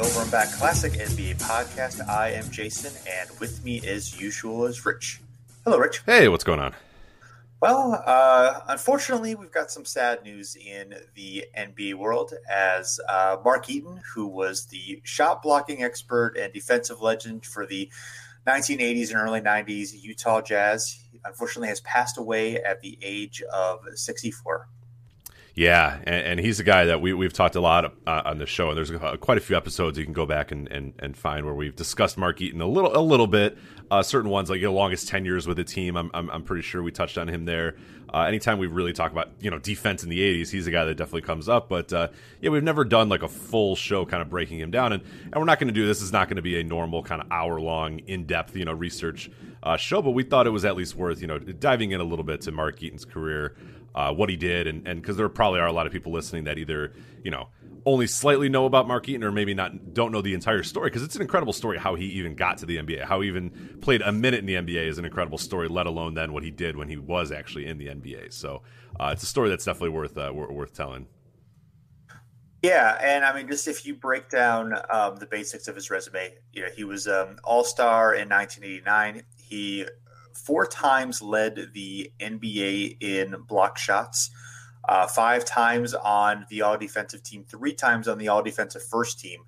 Over and Back Classic NBA podcast. I am Jason, and with me, as usual, is Rich. Hello, Rich. Hey, what's going on? Well, uh, unfortunately, we've got some sad news in the NBA world as uh, Mark Eaton, who was the shot blocking expert and defensive legend for the 1980s and early 90s Utah Jazz, unfortunately has passed away at the age of 64. Yeah, and, and, he's a guy that we, we've talked a lot uh, on the show, and there's uh, quite a few episodes you can go back and, and, and find where we've discussed Mark Eaton a little a little bit. Uh, certain ones like the longest ten years with the team, I'm, I'm, I'm pretty sure we touched on him there. Uh, anytime we really talk about you know defense in the '80s, he's a guy that definitely comes up. But uh, yeah, we've never done like a full show kind of breaking him down, and and we're not going to do this. Is not going to be a normal kind of hour long in depth you know research uh, show, but we thought it was at least worth you know diving in a little bit to Mark Eaton's career uh, what he did, and and because there probably are a lot of people listening that either you know only slightly know about Mark Eaton or maybe not don't know the entire story because it's an incredible story how he even got to the NBA, how he even played a minute in the NBA is an incredible story. Let alone then what he did when he was actually in the NBA. So uh, it's a story that's definitely worth uh, worth telling. Yeah, and I mean, just if you break down um, the basics of his resume, you know, he was um, All Star in 1989. He four times led the NBA in block shots, uh, five times on the all defensive team, three times on the all defensive first team,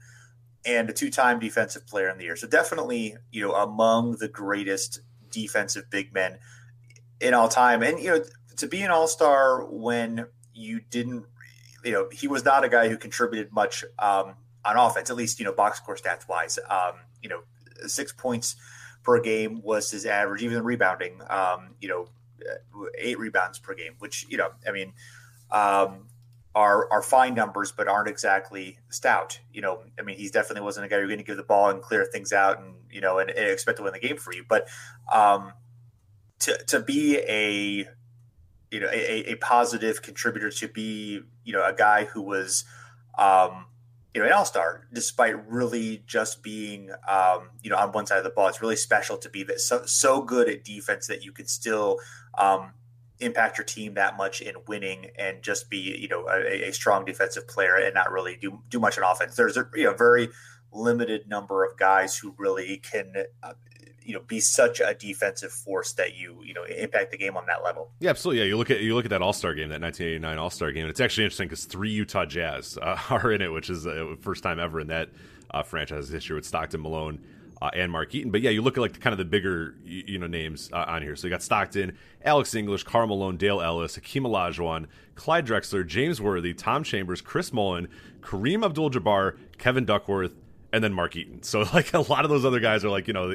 and a two time defensive player in the year. So definitely, you know, among the greatest defensive big men in all time. And, you know, to be an all star when you didn't, you know, he was not a guy who contributed much um, on offense, at least, you know, box score stats wise. Um, you know, six points per game was his average, even rebounding. Um, you know, eight rebounds per game, which you know, I mean, um, are are fine numbers, but aren't exactly stout. You know, I mean, he's definitely wasn't a guy you're going to give the ball and clear things out and you know and, and expect to win the game for you. But um, to to be a you know a, a positive contributor, to be you know a guy who was um, you know, an all star, despite really just being, um, you know, on one side of the ball. It's really special to be that so, so good at defense that you can still um, impact your team that much in winning and just be, you know, a, a, strong defensive player and not really do do much on offense. There's a you know very limited number of guys who really can uh, you know be such a defensive force that you you know impact the game on that level. Yeah, absolutely. Yeah, you look at you look at that All Star game, that 1989 All Star game. It's actually interesting because three Utah Jazz uh, are in it, which is the first time ever in that uh, franchise history with Stockton Malone. Uh, and Mark Eaton, but yeah, you look at like the, kind of the bigger you know names uh, on here. So you got Stockton, Alex English, Karl Malone, Dale Ellis, Hakeem Olajuwon, Clyde Drexler, James Worthy, Tom Chambers, Chris Mullin, Kareem Abdul-Jabbar, Kevin Duckworth, and then Mark Eaton. So like a lot of those other guys are like you know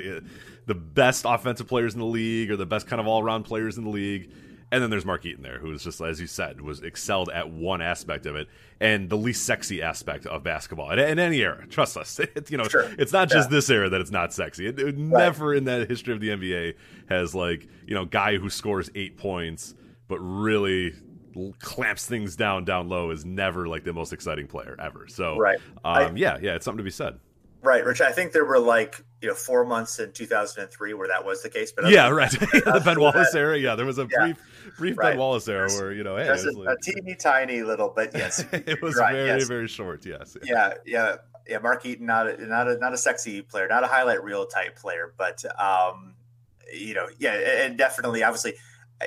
the, the best offensive players in the league or the best kind of all around players in the league. And then there's Mark Eaton there, who was just as you said was excelled at one aspect of it and the least sexy aspect of basketball in, in any era. Trust us, it, you know sure. it's not just yeah. this era that it's not sexy. It, it right. Never in that history of the NBA has like you know guy who scores eight points but really clamps things down down low is never like the most exciting player ever. So right, um, I, yeah, yeah, it's something to be said. Right, Rich. I think there were like you know four months in 2003 where that was the case. But yeah, right. the Ben Wallace that, era. Yeah, there was a yeah, brief brief right. Ben Wallace era where you know, hey, it a, was, a teeny tiny little, but yes, it was right, very yes. very short. Yes. Yeah, yeah, yeah. Mark Eaton, not a, not a not a sexy player, not a highlight reel type player, but um, you know, yeah, and definitely, obviously,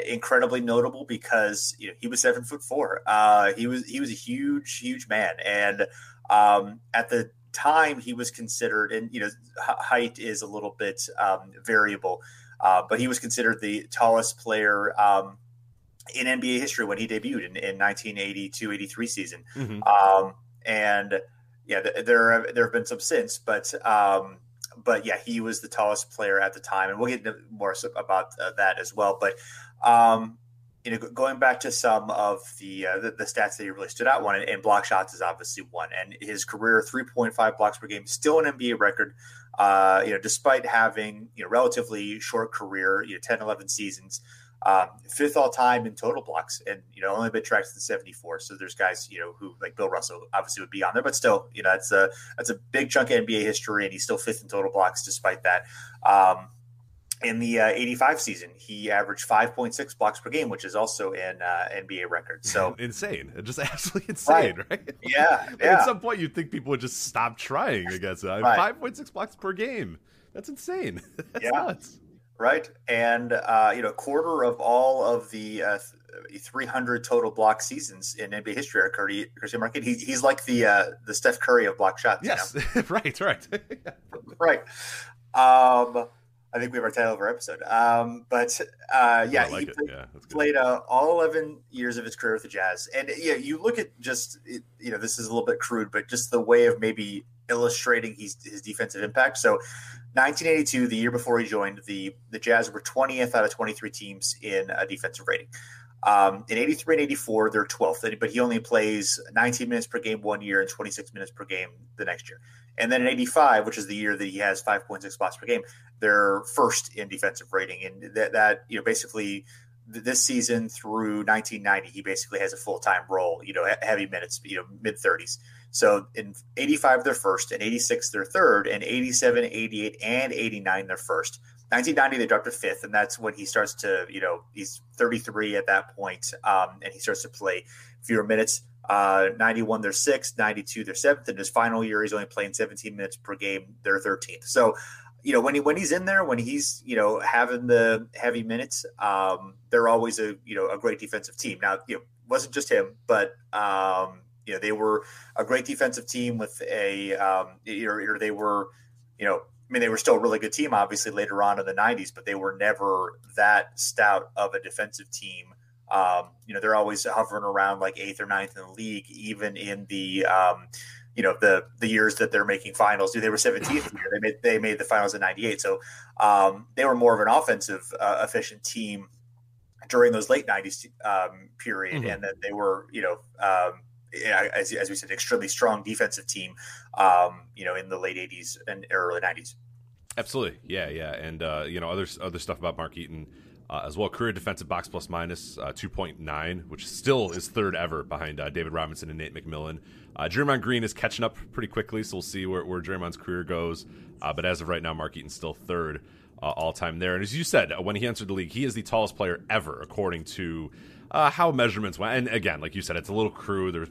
incredibly notable because you know he was seven foot four. Uh, he was he was a huge huge man, and um, at the time he was considered, and you know, height is a little bit um, variable, uh, but he was considered the tallest player. Um, in NBA history, when he debuted in, in 1982-83 season, Mhm. um, and yeah, th- there have, there have been some since, but um, but yeah, he was the tallest player at the time, and we'll get into more about uh, that as well. But um, you know, going back to some of the, uh, the the stats that he really stood out, one and, block shots is obviously one, and his career three point five blocks per game, still an NBA record. Uh, you know, despite having you know relatively short career, you know, 10, 11 seasons. Um, fifth all time in total blocks, and you know only been tracked since '74. So there's guys you know who like Bill Russell obviously would be on there, but still you know that's a that's a big chunk of NBA history, and he's still fifth in total blocks despite that. Um, in the uh, 85 season, he averaged 5.6 blocks per game, which is also an uh, NBA record. So insane, just absolutely insane, right? right? Yeah, like yeah. At some point, you'd think people would just stop trying against it. Right. Five point six blocks per game. That's insane. That's Yeah. nuts. right? And uh, you know, a quarter of all of the uh, 300 total block seasons in NBA history are Curry, Christian Market. He, he's like the uh, the Steph Curry of block shots. you Yes, right, right. right. Um, I think we have our title of our episode. Um, but uh, yeah, like he it. played, Yeah, played uh, all 11 years of his career with the Jazz. And yeah, you look at just, you know, this is a little bit crude, but just the way of maybe illustrating his, his defensive impact. So 1982, the year before he joined, the, the Jazz were 20th out of 23 teams in a defensive rating. Um, in 83 and 84, they're 12th, but he only plays 19 minutes per game one year and 26 minutes per game the next year. And then in 85, which is the year that he has 5.6 blocks per game, they're first in defensive rating. And that, that you know, basically th- this season through 1990, he basically has a full time role, you know, he- heavy minutes, you know, mid 30s. So in 85, they're first, in 86, they're third, and 87, 88, and 89, they're first. 1990, they dropped to fifth, and that's when he starts to, you know, he's 33 at that point, um, and he starts to play fewer minutes. Uh, 91, they're sixth. 92, they're seventh. In his final year, he's only playing 17 minutes per game. They're 13th. So, you know, when he when he's in there, when he's you know having the heavy minutes, um, they're always a you know a great defensive team. Now, you know, wasn't just him, but um, you know they were a great defensive team with a um, or, they were, you know, I mean they were still a really good team, obviously later on in the '90s, but they were never that stout of a defensive team. Um, you know, they're always hovering around like eighth or ninth in the league, even in the um, you know the the years that they're making finals. Do they were 17th year. They made they made the finals in '98, so um, they were more of an offensive uh, efficient team during those late '90s um, period, Mhm. and then they were you know. As, as we said, extremely strong defensive team, um, you know, in the late '80s and early '90s. Absolutely, yeah, yeah, and uh, you know other other stuff about Mark Eaton uh, as well. Career defensive box plus minus uh, two point nine, which still is third ever behind uh, David Robinson and Nate McMillan. Uh, Draymond Green is catching up pretty quickly, so we'll see where, where Draymond's career goes. Uh, but as of right now, Mark Eaton's still third uh, all time there. And as you said, uh, when he entered the league, he is the tallest player ever, according to uh, how measurements went. And again, like you said, it's a little crude. There's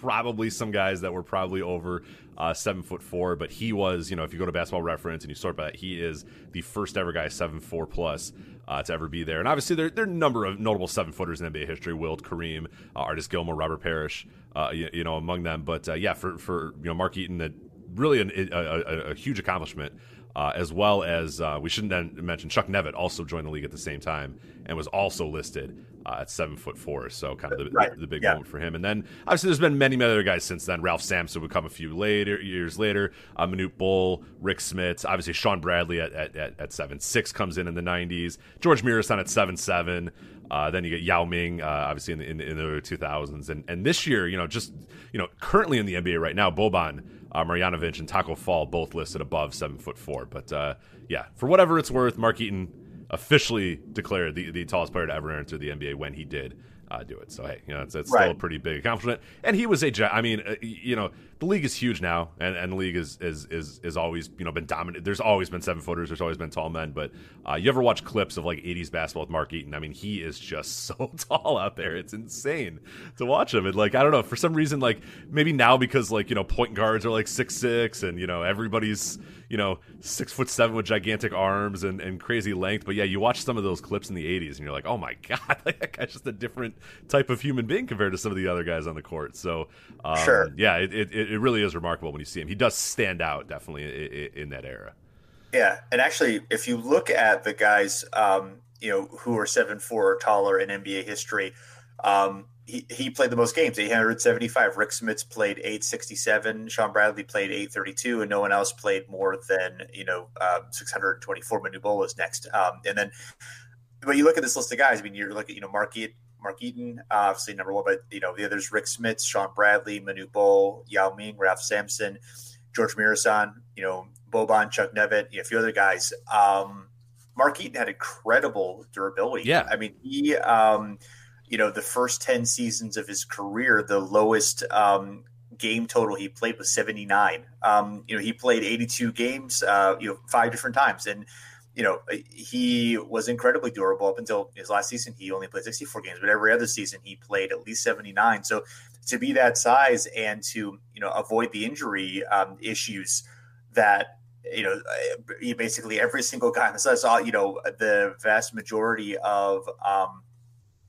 probably some guys that were probably over uh, seven foot four, but he was, you know, if you go to Basketball Reference and you sort by that, he is the first ever guy seven four plus uh, to ever be there. And obviously, there, there are a number of notable seven footers in NBA history: Wilt, Kareem, uh, Artis Gilmore, Robert Parish, uh, you, you know, among them. But uh, yeah, for for you know Mark Eaton, that really an, a, a, a huge accomplishment. Uh, as well as uh, we shouldn't mention Chuck Nevitt also joined the league at the same time and was also listed uh, at seven foot four. So kind of the, Right. the, the big Yeah. moment for him. And then obviously there's been many, many other guys since then. Ralph Sampson would come a few later years later. Uh, Manute Bol, Rick Smits, obviously Shawn Bradley at, at, at, at seven six comes in in the 90s. George Muresan at seven seven. Uh, then you get Yao Ming, uh, obviously in the, in, in the early 2000s, and and this year, you know, just you know, currently in the NBA right now, Boban uh, Marjanovic and Tacko Fall both listed above seven foot four. But uh, yeah, for whatever it's worth, Mark Eaton officially declared the, the tallest player to ever enter the NBA when he did uh, do it. So hey, you know, it's, it's still a pretty big accomplishment. And he was a, I mean, uh, you know, the league is huge now, and, and the league is is is is always you know been dominant. There's always been seven footers. There's always been tall men. But uh, you ever watch clips of like '80s basketball with Mark Eaton? I mean, he is just so tall out there. It's insane to watch him. And like I don't know, for some reason, like maybe now because like you know point guards are like six six, and you know everybody's you know six foot seven with gigantic arms and, and crazy length. But yeah, you watch some of those clips in the '80s, and you're like, oh my god, like, that guy's just a different type of human being compared to some of the other guys on the court. So um, Sure. yeah, it, it it really is remarkable when you see him. He does stand out definitely in, in that era. Yeah, and actually, if you look at the guys, um, you know, who are seven four or taller in NBA history, um, he, he played the most games, 875. Rick Smits played 867. Shawn Bradley played 832, and no one else played more than, you know, uh, 624. Manute Bol was next. Um, and then, but you look at this list of guys, I mean, you're looking, you know, Mark, e- Mark Eaton, obviously number one, but, you know, the others, Rick Smits, Shawn Bradley, Manute Bol, Yao Ming, Ralph Sampson, George Muresan, you know, Boban, Chuck Nevitt, you know, a few other guys. Um, Mark Eaton had incredible durability. Yeah. I mean, he, um, you know, the first 10 seasons of his career, the lowest um, game total he played was 79. Um, you know, he played 82 games, uh, you know, five different times. And, you know, he was incredibly durable up until his last season. He only played 64 games, but every other season he played at least 79. So to be that size and to, you know, avoid the injury um, issues that, you know, basically every single guy, so I saw, you know, the vast majority of, um,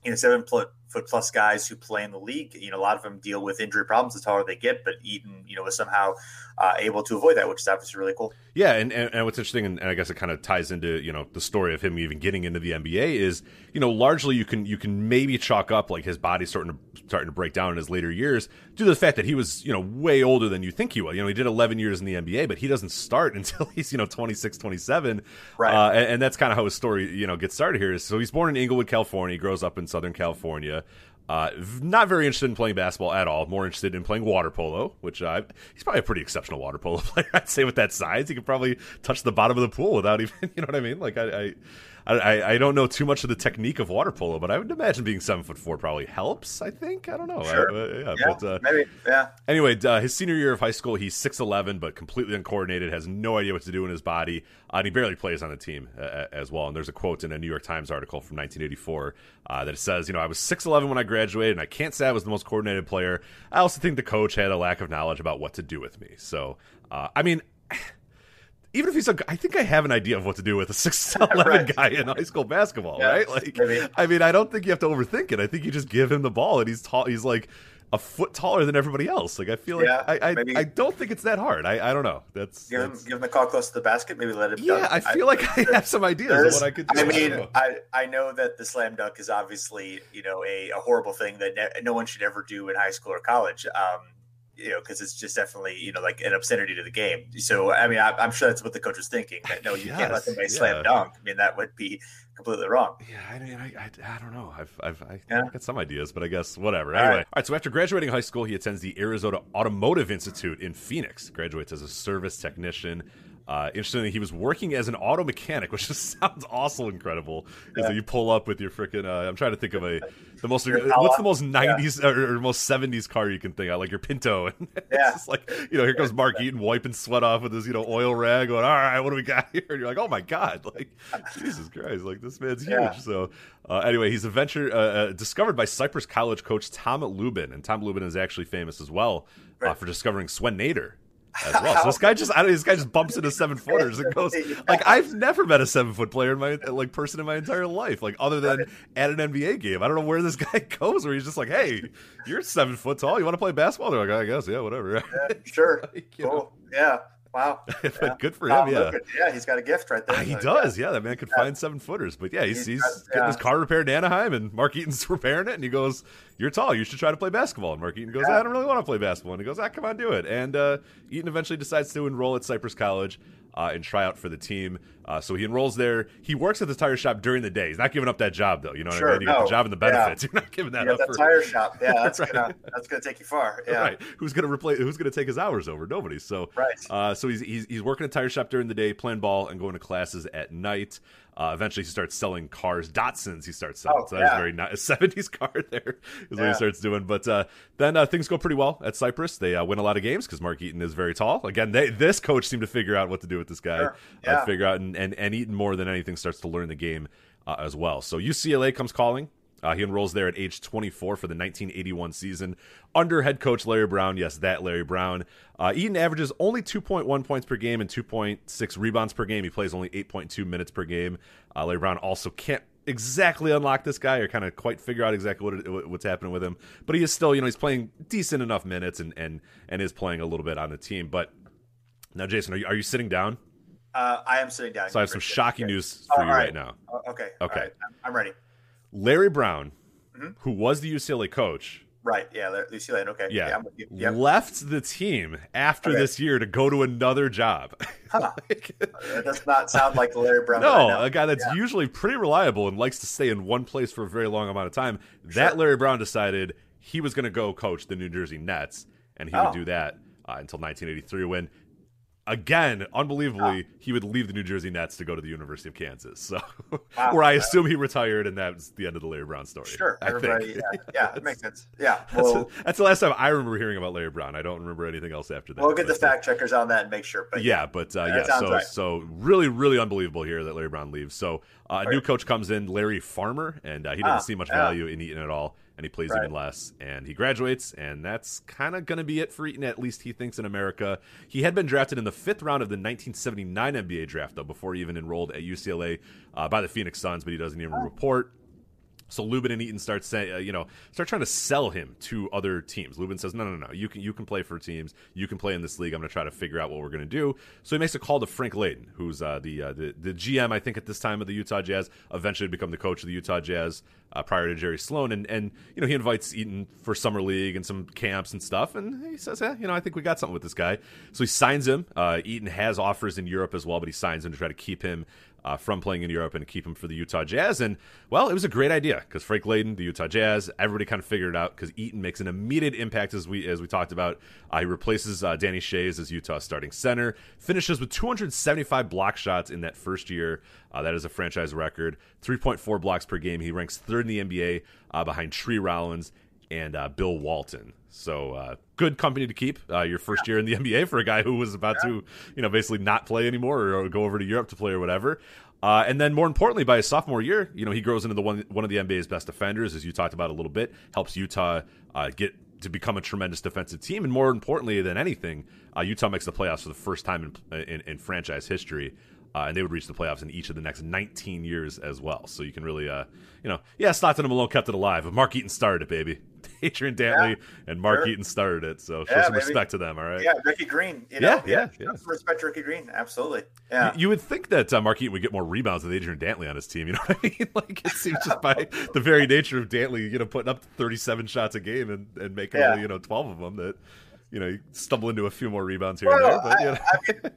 you know, seven foot plus guys who play in the league. You know, a lot of them deal with injury problems the taller they get, but Eaton, you know, was somehow uh, able to avoid that, which is obviously really cool. Yeah, and, and, and what's interesting, and, and, I guess it kind of ties into you know the story of him even getting into the NBA is you know largely you can you can maybe chalk up like his body starting to starting to break down in his later years due to the fact that he was you know way older than you think he was. You know, he did 11 years in the NBA, but he doesn't start until he's you know 26, 27, right? Uh, and, and that's kind of how his story you know gets started here. So he's born in Inglewood, California. He grows up in Southern California. Uh, not very interested in playing basketball at all. More interested in playing water polo, which uh, he's probably a pretty exceptional water polo player. I'd say with that size, he could probably touch the bottom of the pool without even, you know what I mean? Like I, I, I, I don't know too much of the technique of water polo, but I would imagine being seven foot four probably helps. I think I don't know. Sure. I, uh, yeah, yeah, but, uh, maybe. Yeah. Anyway, uh, his senior year of high school, he's six eleven, but completely uncoordinated, has no idea what to do in his body, uh, and he barely plays on the team uh, as well. And there's a quote in a New York Times article from 1984 uh, that says, "You know, I was six eleven when I graduated, and I can't say I was the most coordinated player. I also think the coach had a lack of knowledge about what to do with me. So, uh, I mean." Even if he's a, I think I have an idea of what to do with a six eleven Right. guy in high school basketball, Yeah, right? Like, maybe. I mean, I don't think you have to overthink it. I think you just give him the ball, and he's tall. He's like a foot taller than everybody else. Like, I feel like Yeah, I, I, maybe- I don't think it's that hard. I, I don't know. That's, Give him, that's- give him the call close to the basket. Maybe let him. yeah. dunk. I feel like I have some ideas of what I could do. I mean. I, I know that the slam dunk is obviously you know a, a horrible thing that ne- no one should ever do in high school or college. Um, you know, because it's just definitely you know like an obscenity to the game. So I mean, I, I'm sure that's what the coach was thinking. That no, you can't let Yes, somebody yeah. slam dunk. I mean, that would be completely wrong. Yeah, I mean, I, I, I don't know. I've, I've I Yeah. got some ideas, but I guess whatever. All Anyway, right. all right. So after graduating high school, he attends the Arizona Automotive Institute in Phoenix. Graduates as a service technician. Uh, interestingly, he was working as an auto mechanic, which just sounds also incredible. Is that you pull up with your freaking? Uh, I'm trying to think of a the most. What's the most '90s or, or most '70s car you can think of? Like your Pinto. And it's Yeah. just like you know, here comes Mark Eaton wiping sweat off with his you know oil rag, going, "All right, what do we got here?" And you're like, "Oh my god!" Like Jesus Christ, like this man's huge. Yeah. So uh, anyway, he's a venture uh, uh, discovered by Cypress College coach Tom Lubin, and Tom Lubin is actually famous as well uh, for discovering Swen Nater. As well, so this guy just I don't, this guy just bumps into seven footers and goes like I've never met a seven foot player in my like person in my entire life like other than at an NBA game. I don't know where this guy goes where he's just like, hey, you're seven foot tall. You want to play basketball? They're like, I guess, yeah, whatever. Yeah, sure. Like, you know. cool. Yeah. Wow. But good for Tom him, yeah. Lubin. Yeah, he's got a gift right there. Ah, he So, does, yeah. That man could find seven footers, but yeah, he's, he's getting his car repaired in Anaheim, and Mark Eaton's repairing it, and he goes, "You're tall, you should try to play basketball." And Mark Eaton goes, Yeah. "I don't really want to play basketball," and he goes, "Ah, come on, do it." And uh, Eaton eventually decides to enroll at Cypress College uh, and try out for the team. Uh, so he enrolls there. He works at the tire shop during the day. He's not giving up that job, though. You know what I mean? You got the job and the Yeah. benefits. You're not giving that You up that for tire shop. Yeah, that's Right. gonna that's gonna take you far. Yeah. Right. Who's gonna replace? Who's gonna take his hours over? Nobody. So Right. Uh, so he's, he's he's working a tire shop during the day, playing ball, and going to classes at night. Uh, eventually, he starts selling cars. Datsuns he starts selling. Oh, so that's yeah. very nice. 70s car there is what he starts doing. But uh, then uh, things go pretty well at Cypress. They uh, win a lot of games because Mark Eaton is very tall. Again, they, this coach seemed to figure out what to do with this guy. Sure. Uh, Yeah. figure out, and, and, and Eaton more than anything starts to learn the game uh, as well. So UCLA comes calling. Uh, he enrolls there at age 24 for the 1981 season under head coach Larry Brown. Yes, that Larry Brown. Uh, Eaton averages only 2.1 points per game and 2.6 rebounds per game. He plays only 8.2 minutes per game. Uh, Larry Brown also can't exactly unlock this guy or kind of quite figure out exactly what it, what's happening with him. But he is still, you know, he's playing decent enough minutes and and and is playing a little bit on the team. But now, Jason, are you are you sitting down? Uh, I am sitting down. So I have some shocking Okay. news for Oh, you right now. Oh, okay. Okay. Right. I'm ready. Larry Brown, Mm-hmm. who was the UCLA coach, Right. Yeah. Lucy Lane. Okay. yeah, I'm with you. Yep. left the team after Okay. this year to go to another job. Huh. Like- That does not sound like Larry Brown. no, a guy that's Yeah. usually pretty reliable and likes to stay in one place for a very long amount of time. That Larry Brown decided he was going to go coach the New Jersey Nets, and he would Oh. do that uh, until 1983 when. Again, unbelievably, he would leave the New Jersey Nets to go to the University of Kansas. So, Wow. where I assume he retired, and that's the end of the Larry Brown story. Sure. I think. Yeah. Yeah. It makes sense. Yeah. That's, We'll, that's the last time I remember hearing about Larry Brown. I don't remember anything else after that. we'll get the fact checkers on that and make sure. But yeah, but uh, yeah, so right. so really, really unbelievable here that Larry Brown leaves. So uh, a new coach comes in, Larry Farmer, and uh, he doesn't Ah, see much yeah. value in Eaton at all, and he plays Right. even less. And he graduates, and that's kind of going to be it for Eaton. At least he thinks in America. He had been drafted in the fifth round of the 1979 NBA draft, though, before he even enrolled at UCLA uh, by the Phoenix Suns, but he doesn't even report. So Lubin and Eaton start saying, uh, you know, start trying to sell him to other teams. Lubin says, "No, no, no, you can you can play for teams. You can play in this league. I'm going to try to figure out what we're going to do." So he makes a call to Frank Layden, who's uh, the, uh, the the GM, I think, at this time of the Utah Jazz. Eventually, become the coach of the Utah Jazz uh, prior to Jerry Sloan, and and you know he invites Eaton for summer league and some camps and stuff. And he says, "Yeah, you know, I think we got something with this guy." So he signs him. Uh, Eaton has offers in Europe as well, but he signs him to try to keep him uh, from playing in Europe and keep him for the Utah Jazz. And well, it was a great idea because Frank Layden, the Utah Jazz, everybody kind of figured it out because Eaton makes an immediate impact as we as we talked about. Uh, he replaces uh, Danny Schayes as Utah's starting center, finishes with 275 block shots in that first year. Uh, that is a franchise record. 3.4 blocks per game. He ranks third in the NBA uh, behind Tree Rollins and uh, Bill Walton. So uh, good company to keep uh, your first year in the NBA for a guy who was about to, you know, basically not play anymore or, or go over to Europe to play or whatever. Uh, and then more importantly, by his sophomore year, you know, he grows into the one one of the NBA's best defenders, as you talked about a little bit. Helps Utah uh, get to become a tremendous defensive team, and more importantly than anything, uh, Utah makes the playoffs for the first time in in, in franchise history. Uh, and they would reach the playoffs in each of the next 19 years as well. So you can really, uh, you know, yeah, Stockton and Malone kept it alive, but Mark Eaton started it, baby. Adrian Dantley and Mark sure. Eaton started it. So show Yeah, some maybe. respect to them, all right? Yeah, Ricky Green. You know, Yeah, yeah, yeah. Respect to Ricky Green. Absolutely. Yeah. You would think that uh, Mark Eaton would get more rebounds than Adrian Dantley on his team. You know what I mean? Like it seems just by the very nature of Dantley, you know, putting up 37 shots a game and, and making Yeah. you know 12 of them that you know you stumble into a few more rebounds here Well, and there. But you know. I mean,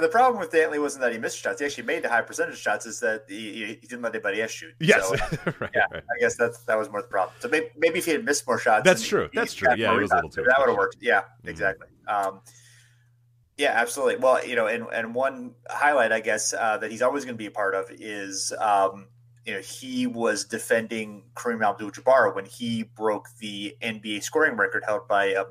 the problem with Dantley wasn't that he missed shots. He actually made the high percentage shots. Is that he, he didn't let anybody else shoot. yes, So, right, yeah, right. I guess that's that was more the problem. So maybe, maybe if he had missed more shots, That's true. he- That's he true. Yeah, he was a little too That would have worked. Yeah, Mhm. exactly. Um, yeah, absolutely. Well, you know, and and one highlight, I guess, uh, that he's always going to be a part of is, um, you know, he was defending Kareem Abdul-Jabbar when he broke the NBA scoring record held by uh,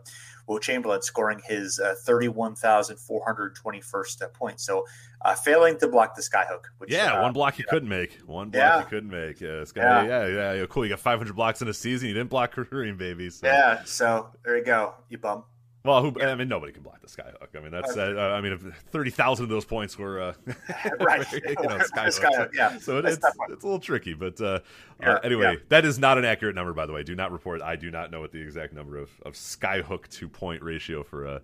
Wilt Chamberlain, scoring his uh, thirty-one thousand four hundred twenty-first uh, point. So, uh, failing to block the skyhook. Which, Yeah, uh, one block he couldn't make. One block Yeah. he couldn't make. Yeah, this guy, Yeah. yeah, yeah, yeah, cool. You got 500 blocks in a season. You didn't block Kareem, baby. So. Yeah. So there you go, you bum. Well, who, I mean, nobody can block the skyhook. I mean, that's. Uh, I mean, if thirty thousand of those points were, uh, Right. you know, skyhook. skyhook, yeah. So it, it's a it's a little tricky, but uh, Yeah, uh, anyway, yeah. that is not an accurate number, by the way. Do not report. I do not know what the exact number of of skyhook to point ratio for a.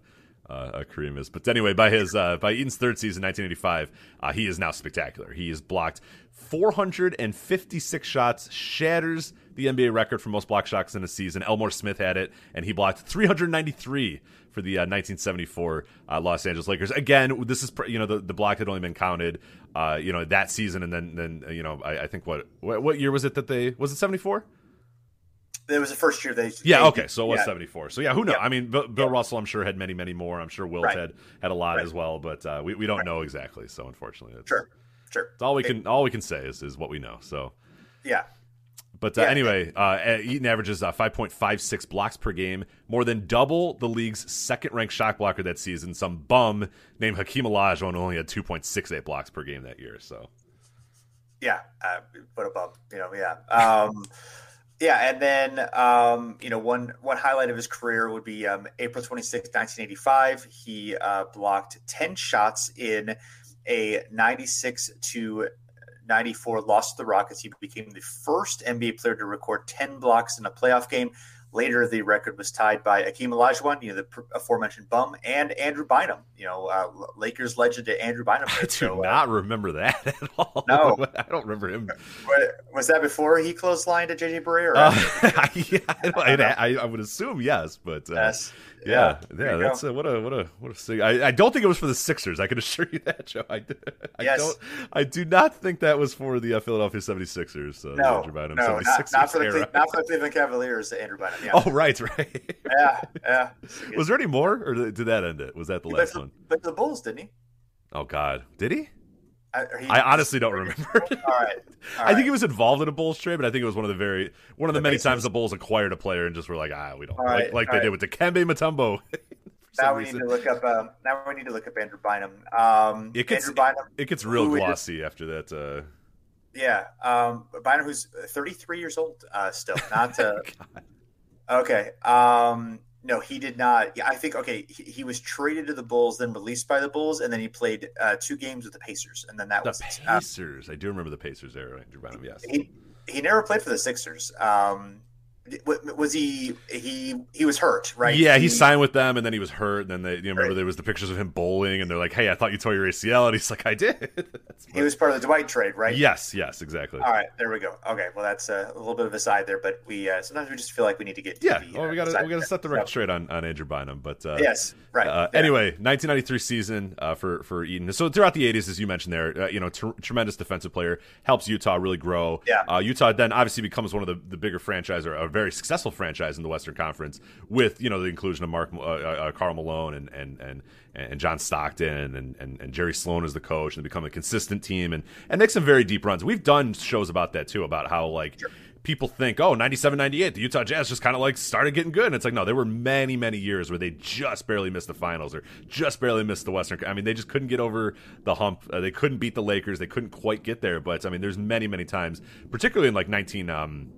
Uh, a Kareem is, but anyway, by his uh, by Eaton's third season, 1985, uh, he is now spectacular. He has blocked 456 shots, shatters the NBA record for most block shots in a season. Elmore Smith had it, and he blocked 393 for the uh, 1974 uh, Los Angeles Lakers. Again, this is you know the, the block had only been counted uh, you know that season, and then then you know I, I think what what year was it that they was it 74? It was the first year they. Yeah, they- okay, so it was yeah. 74. So yeah, who knows? Yeah. I mean, Bill, Bill Russell, I'm sure had many many more. I'm sure Wilt Right. had had a lot Right. as well, but uh, we we don't know exactly. So unfortunately, it's, Sure. sure. It's all we can all we can say is is what we know. So yeah. But uh, anyway, uh, Eaton averages uh, 5.56 blocks per game, more than double the league's second-ranked shot blocker that season. Some bum named Hakeem Olajuwon only had 2.68 blocks per game that year. So Yeah, uh, what above, you know, yeah. Um, yeah, and then um, you know, one one highlight of his career would be um, April 26, 1985. He uh, blocked 10 shots in a 96 to 94 loss to the Rockets. He became the first NBA player to record 10 blocks in a playoff game. Later, the record was tied by Akeem Olajuwon, you know, the pr- aforementioned bum, and Andrew Bynum, you know, uh, Lakers legend to Andrew Bynum. I do So, uh, not remember that at all. No. I don't remember him. Was that before he clotheslined to JJ Barea? Uh, yeah, I, I, I would assume yes, but uh, Yes. Yeah, yeah, that's uh, what a what a what a I, I don't think it was for the Sixers. I can assure you that, Joe. I Yes. don't. I do not think that was for the uh, Philadelphia 76ers. So no, Andrew Bynum no, not, 76ers not for the. Cle- not for the Cleveland Cavaliers. Andrew Bynum. Yeah, Oh, right, right. yeah, yeah. was there any more, or did did that end it? Was that the He last one? But the Bulls, didn't he? Oh God, did he? I, I honestly don't remember. All right. All I think he was involved in a Bulls trade, but I think it was one of the very one of the, many times the Bulls acquired a player and just were like, ah, we don't All like, right, like all they right. did with Dikembe Mutombo. Some Now we need to look up. Um, now we need to look up Andrew Bynum. Um, It gets- Andrew Bynum. It gets real glossy after that. Uh, Yeah, um, Bynum, who's 33 years old uh, still. Not uh, okay. Um, no, he did not. I think okay. He, he was traded to the Bulls, then released by the Bulls, and then he played uh, two games with the Pacers, and then that the was. Uh, Pacers. I do remember the Pacers era. Andrew Bynum. Yes. he he never played for the Sixers. Um, was he? He he was hurt, right? Yeah, he signed with them, and then he was hurt. And then they, you know, remember Right. there was the pictures of him bowling, and they're like, "Hey, I thought you tore your ACL," and he's like, "I did." He was part of the Dwight trade, right? Yes, yes, exactly. All right, there we go. Okay, well that's uh, a little bit of a side there, but we uh, sometimes we just feel like we need to get. To Yeah, the, well, uh, we got to side we got to set the record straight on, on Andrew Bynum, but uh, Yes, right. Uh, yeah. Anyway, 1993 season uh, for for Eaton. So throughout the 80s, as you mentioned there, uh, you know, tr- tremendous defensive player helps Utah really grow. Yeah. Uh, Utah then obviously becomes one of the, the bigger franchise or a very successful franchise in the Western Conference with you know the inclusion of Mark uh, uh, Karl Malone and and and and John Stockton and, and and Jerry Sloan as the coach and become a consistent team and and make some very deep runs. We've done shows about that too about how like. People think, oh, 97, 98, the Utah Jazz just kind of like started getting good. And it's like, no, there were many, many years where they just barely missed the finals or just barely missed the Western. I mean, they just couldn't get over the hump. Uh, they couldn't beat the Lakers. They couldn't quite get there. But I mean, there's many, many times, particularly in like 19, um,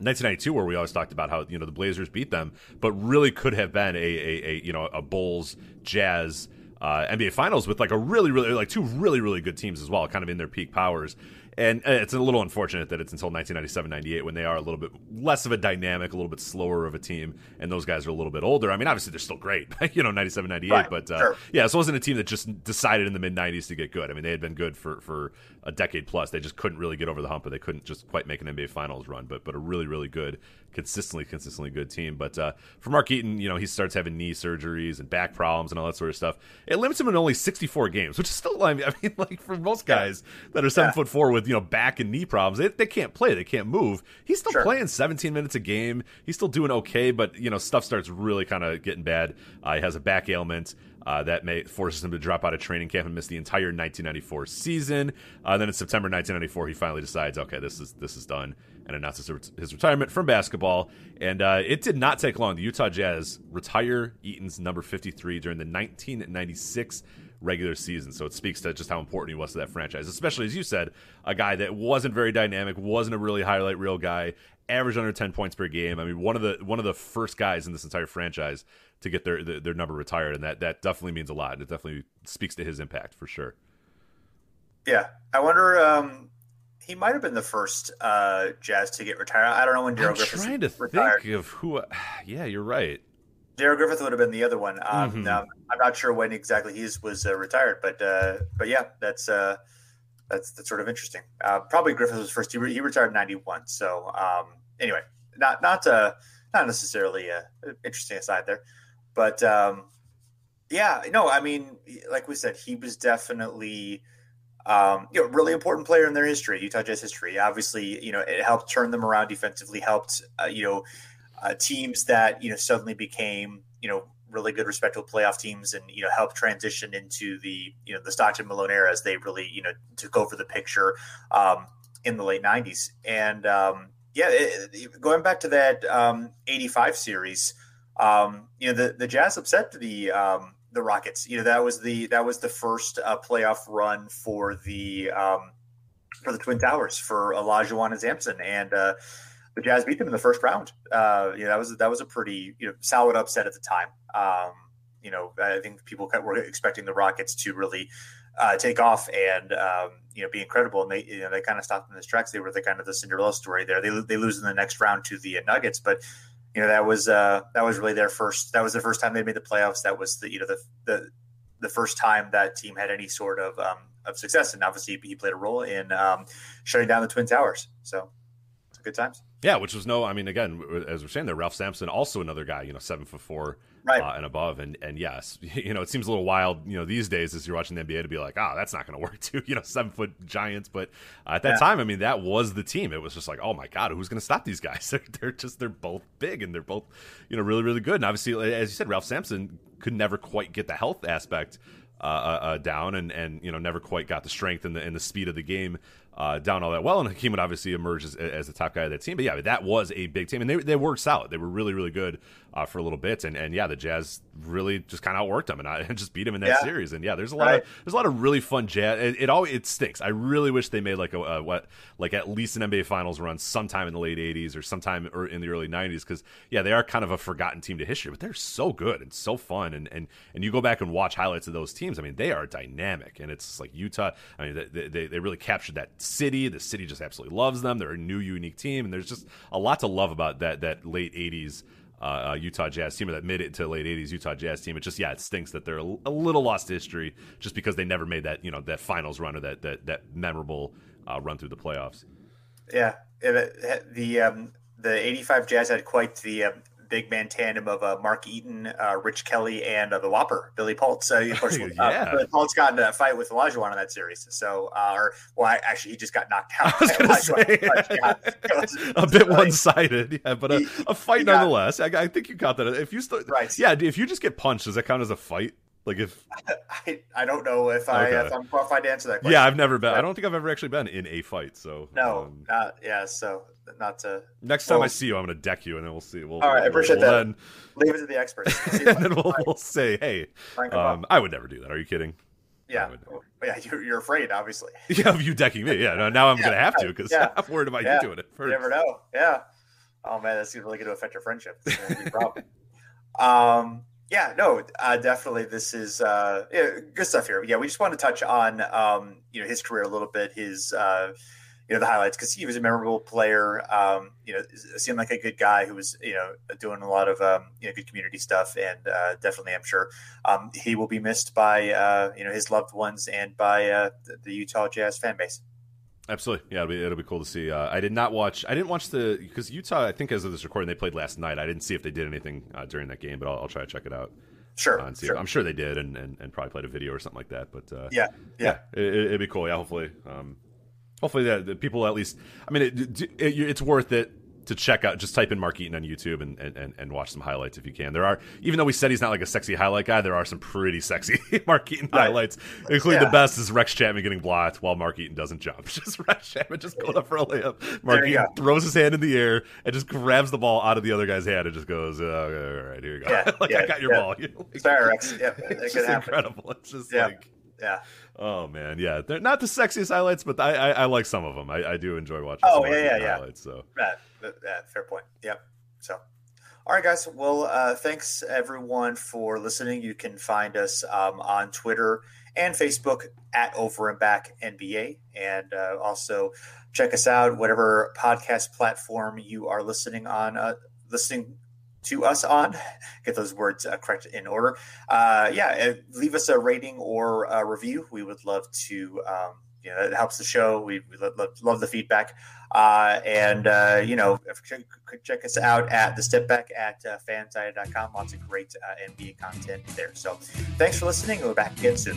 1992 where we always talked about how you know the Blazers beat them, but really could have been a, a, a you know a Bulls Jazz uh, NBA Finals with like a really really like two really really good teams as well, kind of in their peak powers. And uh, it's a little unfortunate that it's until 1997-98 when they are a little bit less of a dynamic, a little bit slower of a team, and those guys are a little bit older. I mean, obviously they're still great, you know, 97-98, Right, but uh, sure. yeah, it wasn't a team that just decided in the mid 90s to get good. I mean, they had been good for, for a decade plus. They just couldn't really get over the hump, but they couldn't just quite make an NBA Finals run. But but a really really good, consistently consistently good team. But uh, for Mark Eaton, you know, he starts having knee surgeries and back problems and all that sort of stuff. It limits him in only 64 games, which is still I mean, I mean like for most guys that are seven Yeah. foot four with you know back and knee problems, they, they can't play, they can't move. He's still Sure. playing 17 minutes a game. He's still doing okay, but you know stuff starts really kind of getting bad. Uh, he has a back ailment. Uh, that may forces him to drop out of training camp and miss the entire 1994 season. Uh, then in September 1994, he finally decides, okay, this is this is done, and announces his- retirement from basketball. And uh, it did not take long. The Utah Jazz retire Eaton's number 53 during the 1996 regular season. So it speaks to just how important he was to that franchise, especially as you said, a guy that wasn't very dynamic, wasn't a really highlight reel guy, averaged under 10 points per game. I mean, one of the one of the first guys in this entire franchise to get their their, their number retired, and that that definitely means a lot. and It definitely speaks to his impact for sure. Yeah, I wonder. Um, he might have been the first uh, Jazz to get retired. I don't know when Darrell I'm Griffith trying to retired. think of who. Yeah, you're right. Darrell Griffith would have been the other one. Um, Mhm. now, I'm not sure when exactly he was uh, retired, but uh, but yeah, that's uh, that's that's sort of interesting. Uh, probably Griffith was first. He, re- he retired in '91. So um, anyway, not not uh, not necessarily a interesting aside there, but um, yeah, no, I mean, like we said, he was definitely. Um, you know, really important player in their history, Utah Jazz history. Obviously, you know, it helped turn them around defensively. Helped, uh, you know, uh, teams that you know suddenly became you know really good, respectable playoff teams, and you know helped transition into the you know the Stockton Malone era as they really you know took over the picture um, in the late '90s. And um, yeah, it, going back to that um, '85 series, um, you know the the Jazz upset the um, the Rockets. You know that was the that was the first uh, playoff run for the um, for the Twin Towers for Olajuwon and Sampson, and uh, the Jazz beat them in the first round. Uh, you know, that was that was a pretty you know solid upset at the time. Um, you know, I think people were expecting the Rockets to really uh, take off and um, you know be incredible, and they you know they kind of stopped in their tracks. They were the kind of the Cinderella story there. They they lose in the next round to the Nuggets, but you know that was uh, that was really their first. That was the first time they made the playoffs. That was the you know the the the first time that team had any sort of um, of success, and obviously he played a role in um, shutting down the Twin Towers. So it's good times. Yeah, which was no. I mean, again, as we're saying there, Ralph Sampson, also another guy, you know, seven foot four, right. uh, and above, and and yes, you know, it seems a little wild, you know, these days as you're watching the NBA to be like, oh, that's not going to work too, you know, seven foot giants. But uh, at that yeah. time, I mean, that was the team. It was just like, oh my god, who's going to stop these guys? They're, they're just they're both big and they're both, you know, really really good. And obviously, as you said, Ralph Sampson could never quite get the health aspect uh, uh, uh, down, and and you know never quite got the strength and the and the speed of the game uh, down all that well. And Hakeem would obviously emerge as, as, the top guy of that team. But yeah, that was a big team, and they they worked solid. They were really really good uh, for a little bit, and and yeah, the Jazz really just kind of outworked them and, I, and just beat them in that yeah. series. And yeah, there's a lot right. of there's a lot of really fun Jazz. It, it always it stinks. I really wish they made like a, a, what like at least an NBA Finals run sometime in the late '80s or sometime or in the early '90s because yeah, they are kind of a forgotten team to history, but they're so good and so fun. And and and you go back and watch highlights of those teams. I mean, they are dynamic, and it's like Utah. I mean, they they, they really captured that city. The city just absolutely loves them. They're a new, unique team, and there's just a lot to love about that that late '80s uh, uh, Utah Jazz team or that mid to late '80s Utah Jazz team. It just yeah, it stinks that they're a, little lost history just because they never made that you know that finals run or that that that memorable uh, run through the playoffs. Yeah, the um, the '85 Jazz had quite the um, big man tandem of uh, Mark Eaton, uh, Rich Kelley, and uh, the Whopper, Billy Paultz. So, of course, uh, yeah. Billy got in a fight with Olajuwon in that series. So, uh, or well, I, actually, he just got knocked out. I was going to say a bit one sided, yeah, but a, he, a fight nonetheless. I, I, think you got that. If you start, right, yeah, if you just get punched, does that count as a fight? Like if I, I don't know if I okay. if I'm qualified to answer that question. Yeah, I've never been. But, I don't think I've ever actually been in a fight. So no, um, not yeah. So not to. Next time well, I see you, I'm going to deck you, and then we'll see. We'll, all right, we'll, I appreciate we'll that. Then, Leave it to the experts. and then we'll, we'll say, hey, um, I would never do that. Are you kidding? Yeah, yeah. You're, you're afraid, obviously. Yeah, of you decking me. Yeah. No, now I'm yeah, going to have to because yeah. I'm worried about yeah. you doing it. First. You never know. Yeah. Oh man, that's really going to affect your friendship. um yeah, no, uh, definitely. This is uh, yeah, good stuff here. Yeah, we just want to touch on um, you know his career a little bit, his uh, you know the highlights because he was a memorable player. Um, you know, seemed like a good guy who was you know doing a lot of um, you know good community stuff, and uh, definitely, I'm sure um, he will be missed by uh, you know his loved ones and by uh, the Utah Jazz fan base. Absolutely, yeah, it'll be it'll be cool to see. Uh, I did not watch. I didn't watch the because Utah. I think as of this recording, they played last night. I didn't see if they did anything uh, during that game, but I'll, I'll, try to check it out. Sure, uh, sure. I'm sure they did, and, and, and, probably played a video or something like that. But uh, yeah, yeah, yeah it, would be cool. Yeah, hopefully, um, hopefully that, that people at least. I mean, it, it, it's worth it to check out. Just type in Mark Eaton on YouTube and, and, and watch some highlights if you can. There are, even though we said he's not like a sexy highlight guy, there are some pretty sexy Mark Eaton right. highlights, including yeah. the best is Rex Chapman getting blocked while Mark Eaton doesn't jump. Just Rex Chapman just going up for a layup. Mark Eaton throws his hand in the air and just grabs the ball out of the other guy's hand and just goes, oh, all right, here you go. Yeah, like, yeah, I got your ball. like, Sorry, Rex. Yeah, it's just incredible. It's just like, yeah. Oh man, yeah, they're not the sexiest highlights, but I I, I like some of them. I, I do enjoy watching. Oh yeah, yeah, yeah. Highlights, so right, yeah, fair point. Yep. So, all right, guys. Well, uh, thanks everyone for listening. You can find us um, on Twitter and Facebook at Over and Back NBA, and uh, also check us out whatever podcast platform you are listening on. Uh, listening to us on. Get those words uh, correct in order. Uh, yeah, uh, leave us a rating or a review. We would love to. Um, you know, it helps the show. We, we love, love, the feedback. Uh, and, uh, you know, check, check, us out at the step back at uh, fansided.com. Lots of great uh, NBA content there. So thanks for listening. We'll be back again soon.